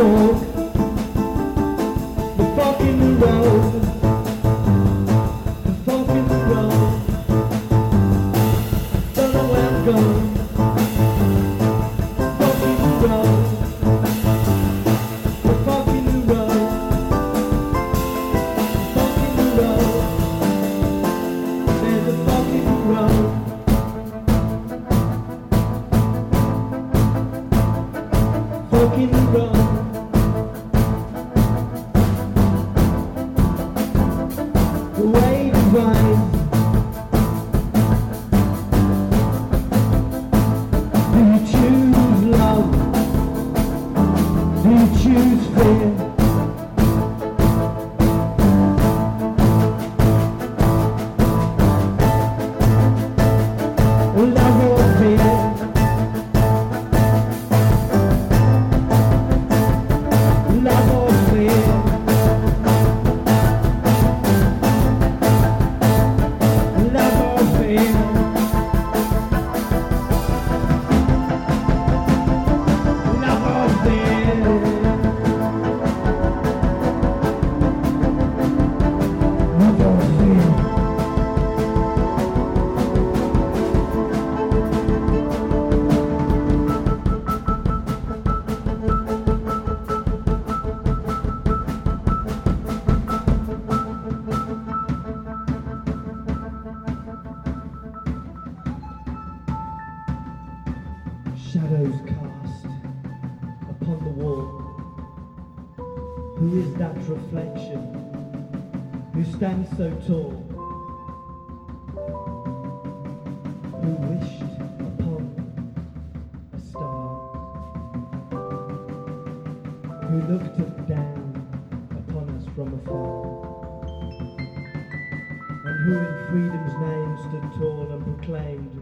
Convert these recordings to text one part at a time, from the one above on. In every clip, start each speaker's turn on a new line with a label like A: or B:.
A: into who stands so tall, who wished upon a star, who looked down upon us from afar, and who in freedom's name stood tall and proclaimed,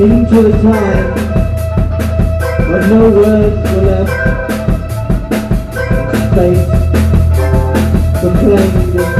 A: into the time when no words were left, space proclaimed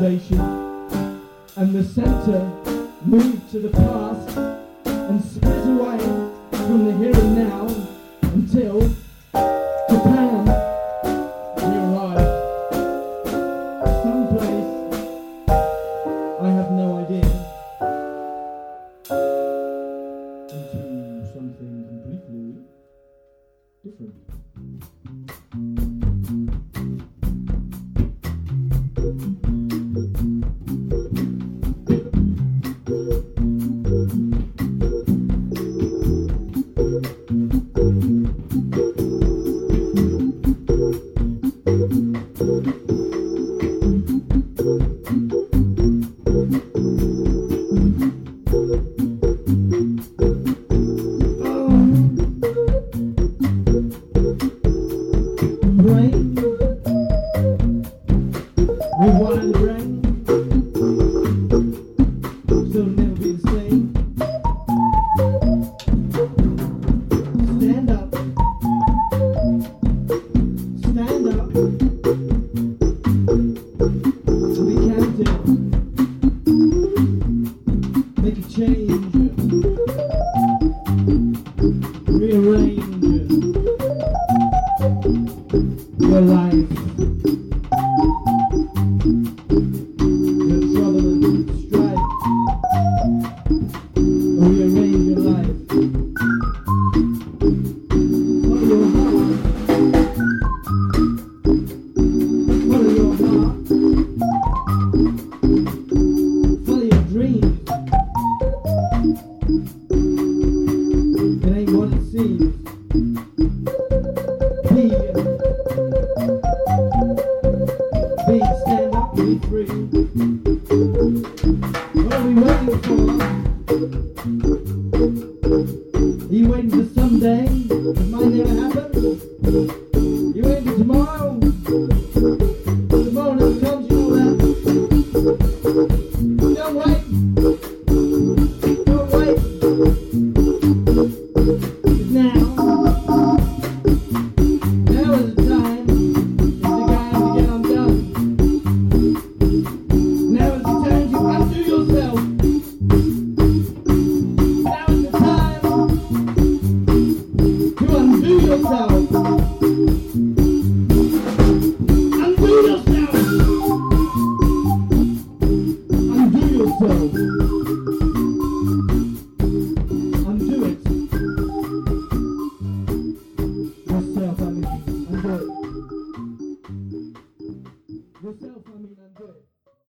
A: decentralization, and the center moved to the past